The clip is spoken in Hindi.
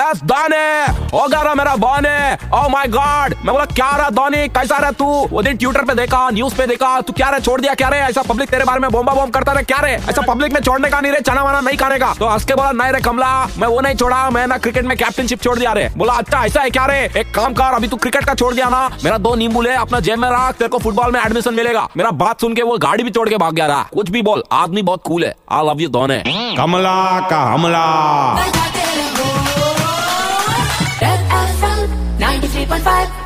एस दाने। हो गया मेरा बॉने ओ माय गॉड मैं बोला, क्या रहा धोनी कैसा रहा तू? वो दिन ट्विटर पे देखा न्यूज़ पे देखा, तू क्या रहा? छोड़ दिया क्या रे ऐसा पब्लिक तेरे बारे में बोम्बा बॉम्ब करता रहे? क्या रे ऐसा पब्लिक में छोड़ने का नहीं रे चना वाना नहीं करेगा तो हंस के बोला, नहीं रे कमला, मैं वो नहीं छोड़ा, मैं ना क्रिकेट में कैप्टनशिप छोड़ दिया रे. बोला अच्छा ऐसा है क्या रे? एक काम कर, अभी तू क्रिकेट का छोड़ दिया ना, मेरा दो नींबू ले, अपना जेब में रख, तेरे को फुटबॉल में एडमिशन मिलेगा. मेरा बात सुन के वो गाड़ी भी छोड़ के भाग गया रहा। कुछ भी बोल, आदमी बहुत कूल है। आई लव यू दोने। कमला का हमला। Five.